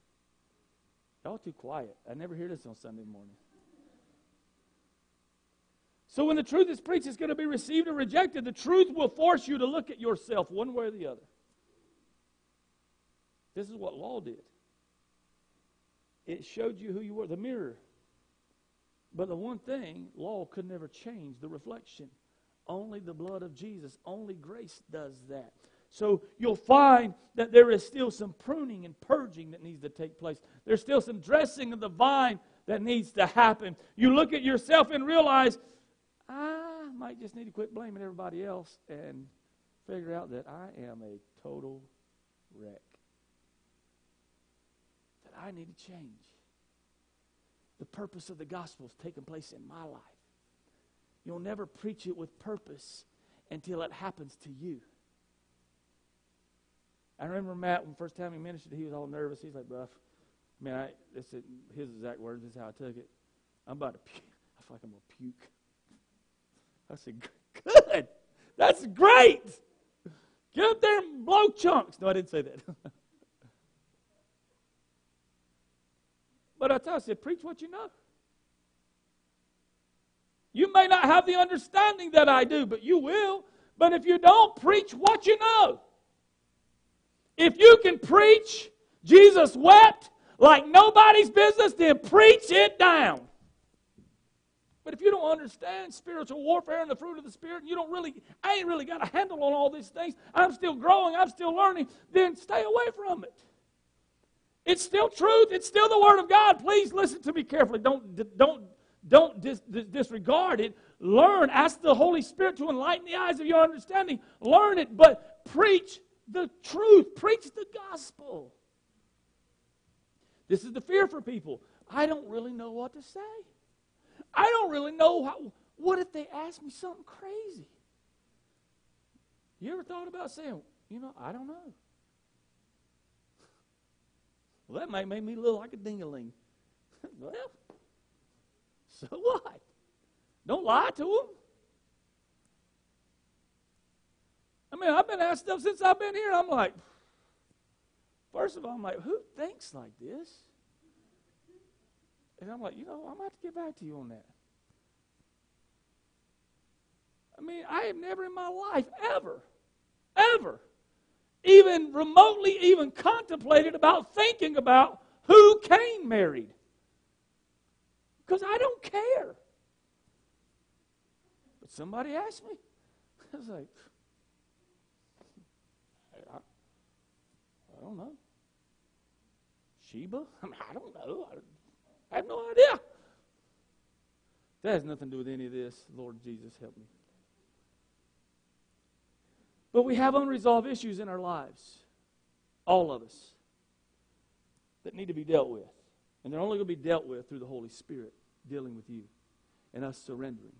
Y'all too quiet. I never hear this on Sunday morning. So when the truth is preached, it's going to be received or rejected. The truth will force you to look at yourself one way or the other. This is what law did. It showed you who you were, the mirror. But the one thing, law could never change the reflection. Only the blood of Jesus, only grace does that. So you'll find that there is still some pruning and purging that needs to take place. There's still some dressing of the vine that needs to happen. You look at yourself and realize, I might just need to quit blaming everybody else and figure out that I am a total wreck. That I need to change. The purpose of the gospel is taking place in my life. You'll never preach it with purpose until it happens to you. I remember Matt when first time he ministered, he was all nervous. He's like, "Buff, man, I, this is his exact words. This is how I took it. I'm about to puke. I feel like I'm gonna puke." I said, "Good, that's great. Get up there and blow chunks." No, I didn't say that. but I tell you, I said, "Preach what you know." You may not have the understanding that I do, but you will. But if you don't, preach what you know. If you can preach Jesus wept like nobody's business, then preach it down. But if you don't understand spiritual warfare and the fruit of the Spirit, and you don't really, I ain't really got a handle on all these things, I'm still growing, I'm still learning, then stay away from it. It's still truth, it's still the Word of God. Please listen to me carefully. Don't, don't, don't dis, dis, disregard it. Learn, ask the Holy Spirit to enlighten the eyes of your understanding. Learn it, but preach the truth, preach the gospel. This is the fear for people. I don't really know what to say. I don't really know how. What if they ask me something crazy? You ever thought about saying, you know, I don't know? Well, that might make me look like a dingaling. well, so what? Don't lie to them. I mean, I've been asked stuff since I've been here. I'm like, first of all, I'm like, who thinks like this? And I'm like, you know, I'm going to have to get back to you on that. I mean, I have never in my life, ever, ever, even remotely even contemplated about thinking about who Cain married. Because I don't care. But somebody asked me. I was like, I, I don't know. Sheba? I mean, I don't know. I, I have no idea. That has nothing to do with any of this. Lord Jesus, help me. But we have unresolved issues in our lives, all of us, that need to be dealt with. And they're only going to be dealt with through the Holy Spirit dealing with you and us surrendering.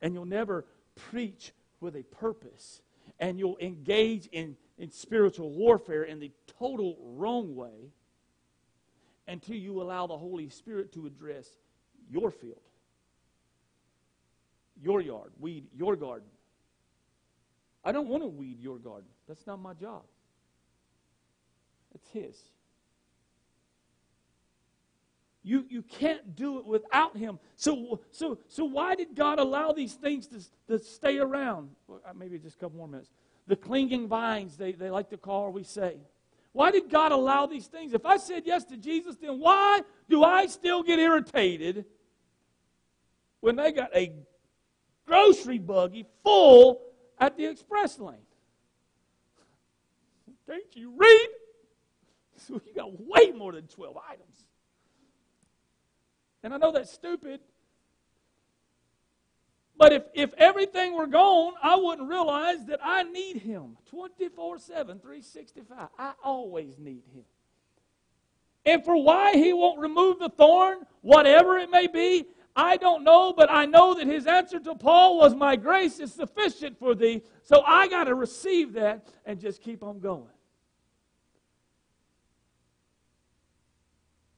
And you'll never preach with a purpose. And you'll engage in, in spiritual warfare in the total wrong way until you allow the Holy Spirit to address your field, your yard, weed your garden. I don't want to weed your garden. That's not my job. It's His. You, you can't do it without him. So, so, so why did God allow these things to, to stay around? Uh, maybe just a couple more minutes. The clinging vines, they, they like to call, or we say. Why did God allow these things? If I said yes to Jesus, then why do I still get irritated when they got a grocery buggy full at the express lane? Can't you read? So you got way more than 12 items. And I know that's stupid. But if, if everything were gone, I wouldn't realize that I need Him 24 7, 365. I always need Him. And for why He won't remove the thorn, whatever it may be, I don't know, but I know that His answer to Paul was, My grace is sufficient for thee. So I got to receive that and just keep on going.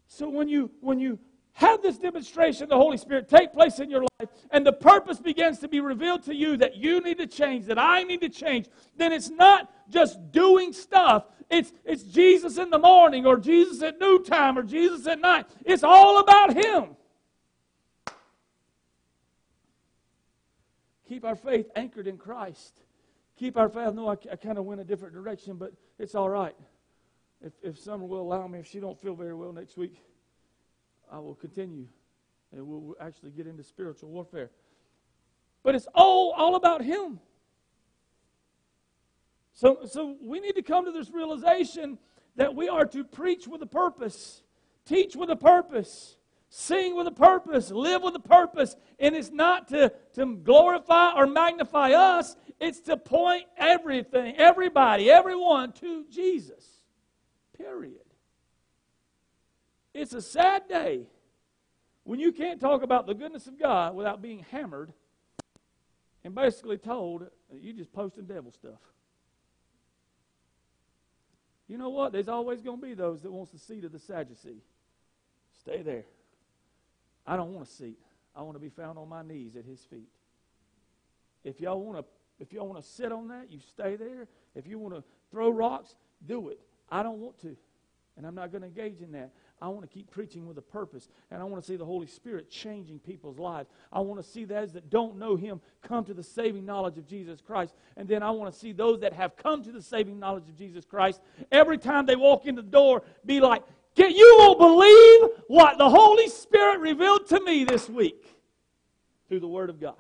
So when you when you have this demonstration of the Holy Spirit take place in your life, and the purpose begins to be revealed to you that you need to change, that I need to change, then it's not just doing stuff. It's, it's Jesus in the morning, or Jesus at noontime, or Jesus at night. It's all about Him. Keep our faith anchored in Christ. Keep our faith. No, I, I kind of went a different direction, but it's all right. If, if Summer will allow me, if she don't feel very well next week, I will continue and we'll actually get into spiritual warfare. But it's all, all about Him. So, so we need to come to this realization that we are to preach with a purpose, teach with a purpose, sing with a purpose, live with a purpose. And it's not to, to glorify or magnify us, it's to point everything, everybody, everyone to Jesus. Period. It's a sad day when you can't talk about the goodness of God without being hammered and basically told you're just posting devil stuff. You know what? There's always going to be those that wants the seat of the Sadducee. Stay there. I don't want a seat. I want to be found on my knees at his feet. If y'all want to if y'all want to sit on that, you stay there. If you want to throw rocks, do it. I don't want to. And I'm not going to engage in that. I want to keep preaching with a purpose. And I want to see the Holy Spirit changing people's lives. I want to see those that don't know Him come to the saving knowledge of Jesus Christ. And then I want to see those that have come to the saving knowledge of Jesus Christ, every time they walk in the door, be like, Get, You won't believe what the Holy Spirit revealed to me this week through the Word of God.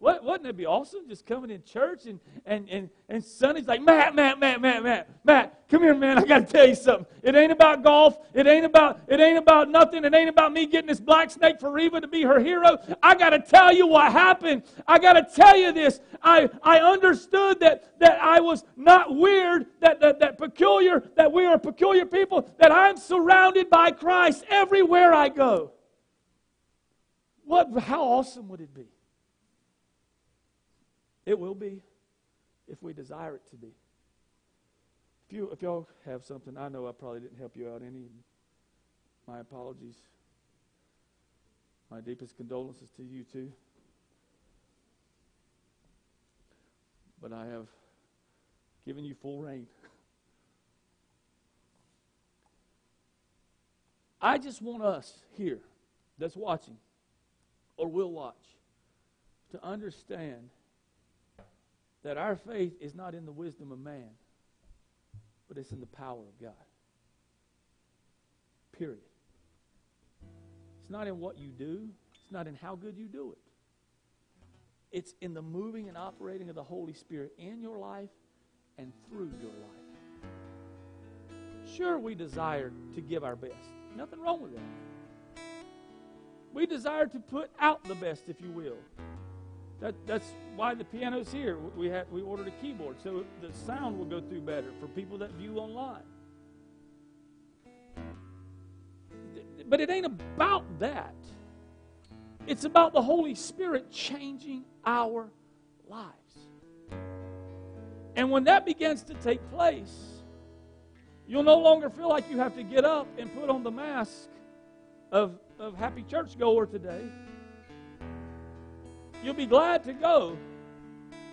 What, wouldn't it be awesome just coming in church and, and, and, and Sonny's like, Matt, Matt, Matt, Matt, Matt, Matt, come here, man. I got to tell you something. It ain't about golf. It ain't about, it ain't about nothing. It ain't about me getting this black snake for Reva to be her hero. I got to tell you what happened. I got to tell you this. I, I understood that, that I was not weird, that, that, that peculiar, that we are peculiar people, that I'm surrounded by Christ everywhere I go. What, how awesome would it be? It will be if we desire it to be. If you if y'all have something, I know I probably didn't help you out any. My apologies. My deepest condolences to you too. But I have given you full reign. I just want us here that's watching or will watch to understand that our faith is not in the wisdom of man, but it's in the power of God. Period. It's not in what you do, it's not in how good you do it. It's in the moving and operating of the Holy Spirit in your life and through your life. Sure, we desire to give our best. Nothing wrong with that. We desire to put out the best, if you will. That, that's why the piano's here. We, had, we ordered a keyboard so the sound will go through better for people that view online. But it ain't about that. It's about the Holy Spirit changing our lives. And when that begins to take place, you'll no longer feel like you have to get up and put on the mask of, of happy churchgoer today You'll be glad to go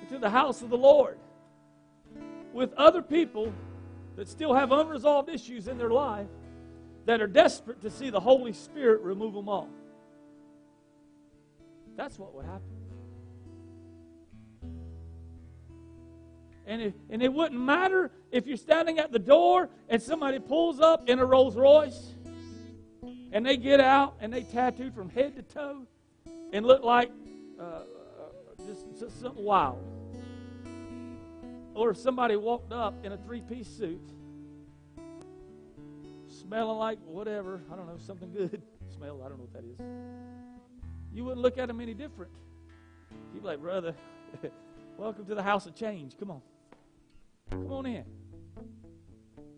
to the house of the Lord with other people that still have unresolved issues in their life that are desperate to see the Holy Spirit remove them all. That's what would happen. And, if, and it wouldn't matter if you're standing at the door and somebody pulls up in a Rolls Royce and they get out and they tattooed from head to toe and look like uh, just, just something wild. Or if somebody walked up in a three piece suit, smelling like whatever, I don't know, something good. Smell, I don't know what that is. You wouldn't look at them any different. You'd be like, brother, welcome to the house of change. Come on. Come on in.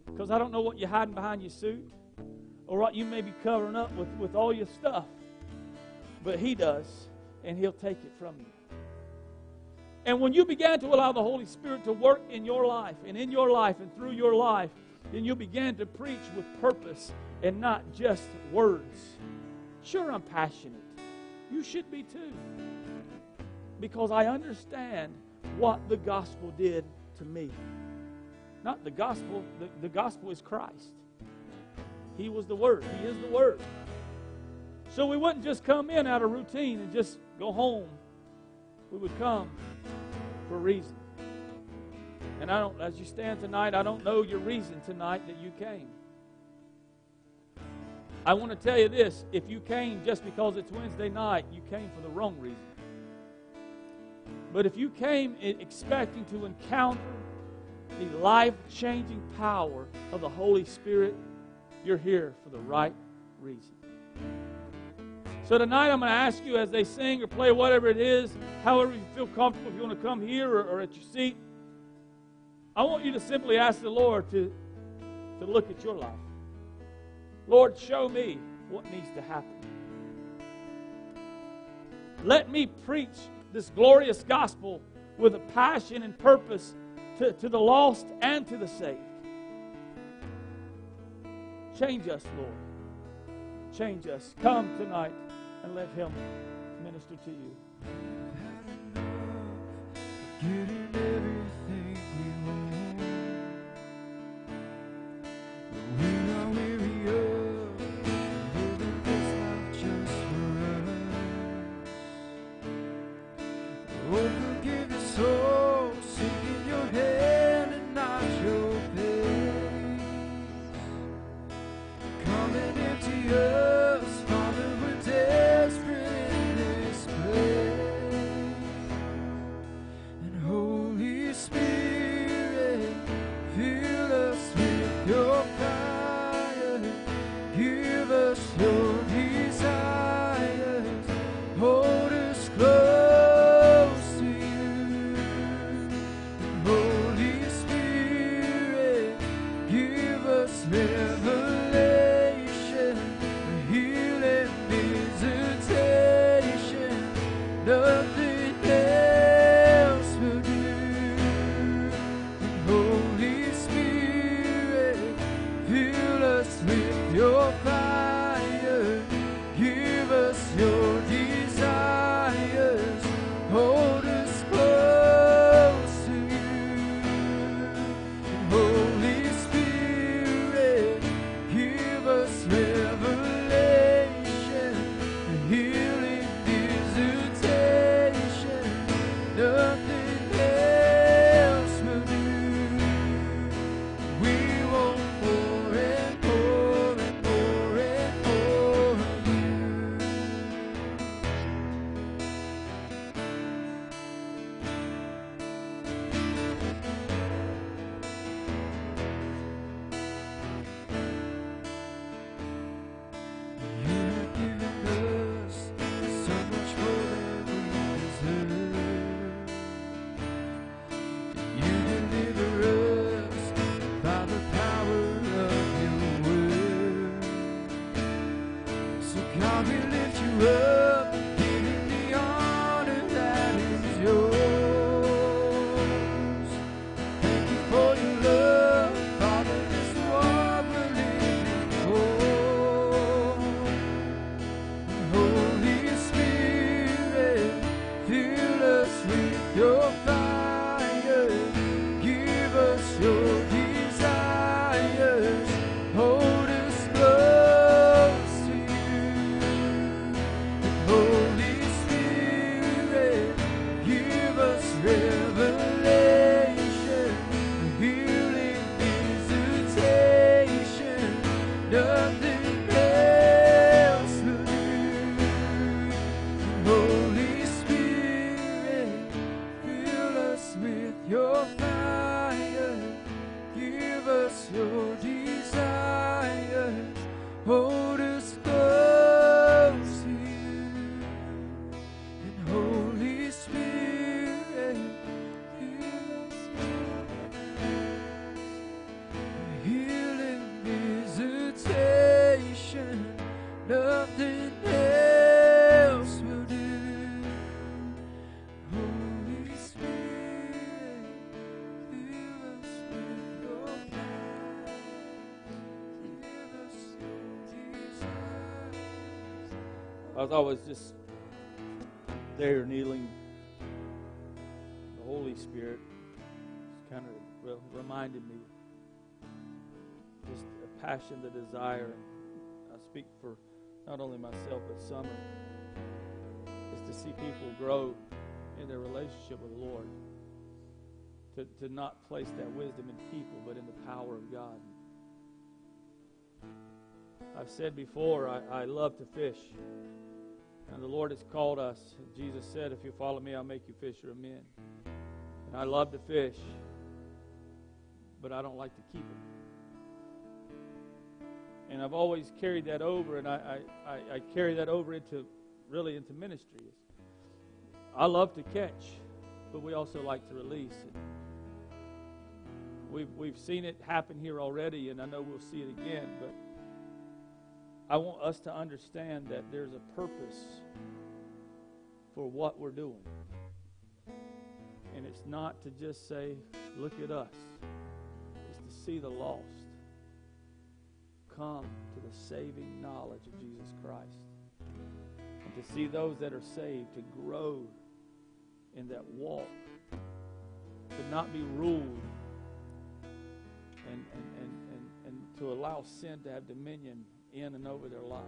Because I don't know what you're hiding behind your suit or what you may be covering up with, with all your stuff. But he does and He'll take it from you. And when you began to allow the Holy Spirit to work in your life and in your life and through your life, then you began to preach with purpose and not just words. Sure, I'm passionate. You should be too. Because I understand what the gospel did to me. Not the gospel, the, the gospel is Christ. He was the Word, He is the Word. So we wouldn't just come in out of routine and just go home. We would come for a reason. And I don't, as you stand tonight, I don't know your reason tonight that you came. I want to tell you this if you came just because it's Wednesday night, you came for the wrong reason. But if you came expecting to encounter the life changing power of the Holy Spirit, you're here for the right reason. So tonight I'm going to ask you as they sing or play whatever it is, however you feel comfortable, if you want to come here or, or at your seat, I want you to simply ask the Lord to, to look at your life. Lord, show me what needs to happen. Let me preach this glorious gospel with a passion and purpose to, to the lost and to the saved. Change us, Lord. Change us. Come tonight and let Him minister to you. As I was just there kneeling, the Holy Spirit kind of re- reminded me just a passion, the desire. I speak for not only myself but Summer, is to see people grow in their relationship with the Lord. To, to not place that wisdom in people, but in the power of God. I've said before, I, I love to fish. And the Lord has called us. Jesus said, If you follow me, I'll make you fisher of men. And I love to fish, but I don't like to keep them. And I've always carried that over, and I, I, I, carry that over into really into ministry. I love to catch, but we also like to release. We've, we've seen it happen here already, and I know we'll see it again, but I want us to understand that there's a purpose for what we're doing. And it's not to just say, look at us, it's to see the lost come to the saving knowledge of Jesus Christ. And to see those that are saved to grow in that walk, to not be ruled, and, and, and, and, and to allow sin to have dominion in and over their life.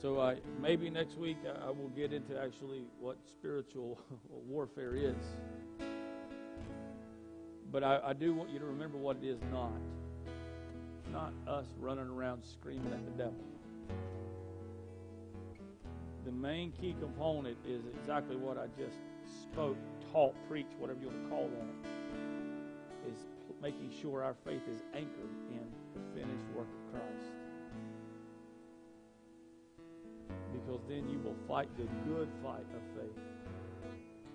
So uh, maybe next week I, I will get into actually what spiritual warfare is. But I, I do want you to remember what it is not. It's not us running around screaming at the devil. The main key component is exactly what I just spoke, taught, preached, whatever you want to call that, is making sure our faith is anchored in the finished work of Christ. Because then you will fight the good fight of faith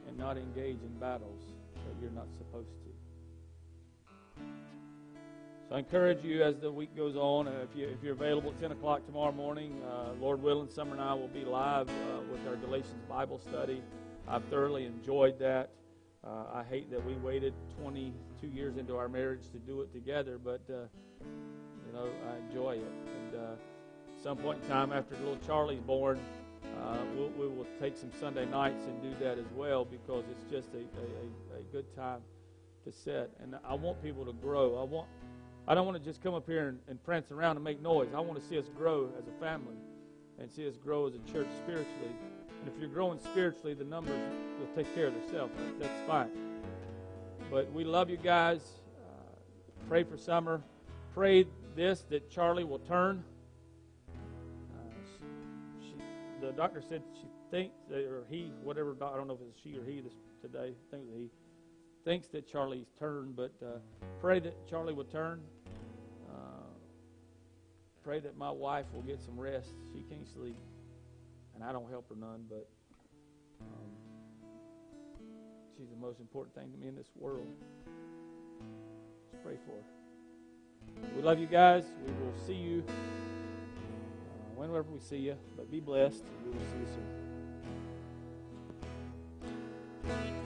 and not engage in battles that you're not supposed to. So I encourage you as the week goes on, uh, if, you, if you're available at 10 o'clock tomorrow morning, uh, Lord willing, Summer and I will be live uh, with our Galatians Bible study. I've thoroughly enjoyed that. Uh, I hate that we waited 22 years into our marriage to do it together, but uh, you know I enjoy it. And uh, some point in time after little Charlie's born, uh, we'll, we will take some Sunday nights and do that as well because it's just a, a, a good time to sit. And I want people to grow. I want. I don't want to just come up here and, and prance around and make noise. I want to see us grow as a family and see us grow as a church spiritually. And if you're growing spiritually, the numbers will take care of themselves. That's fine. But we love you guys. Uh, pray for Summer. Pray this that Charlie will turn. Uh, she, she, the doctor said she thinks, or he, whatever, I don't know if it's she or he this, today. I think he thinks that Charlie's turned, but uh, pray that Charlie will turn. Uh, pray that my wife will get some rest. She can't sleep and I don't help her none, but um, she's the most important thing to me in this world. Let's pray for her. We love you guys. We will see you uh, whenever we see you, but be blessed. We will see you soon.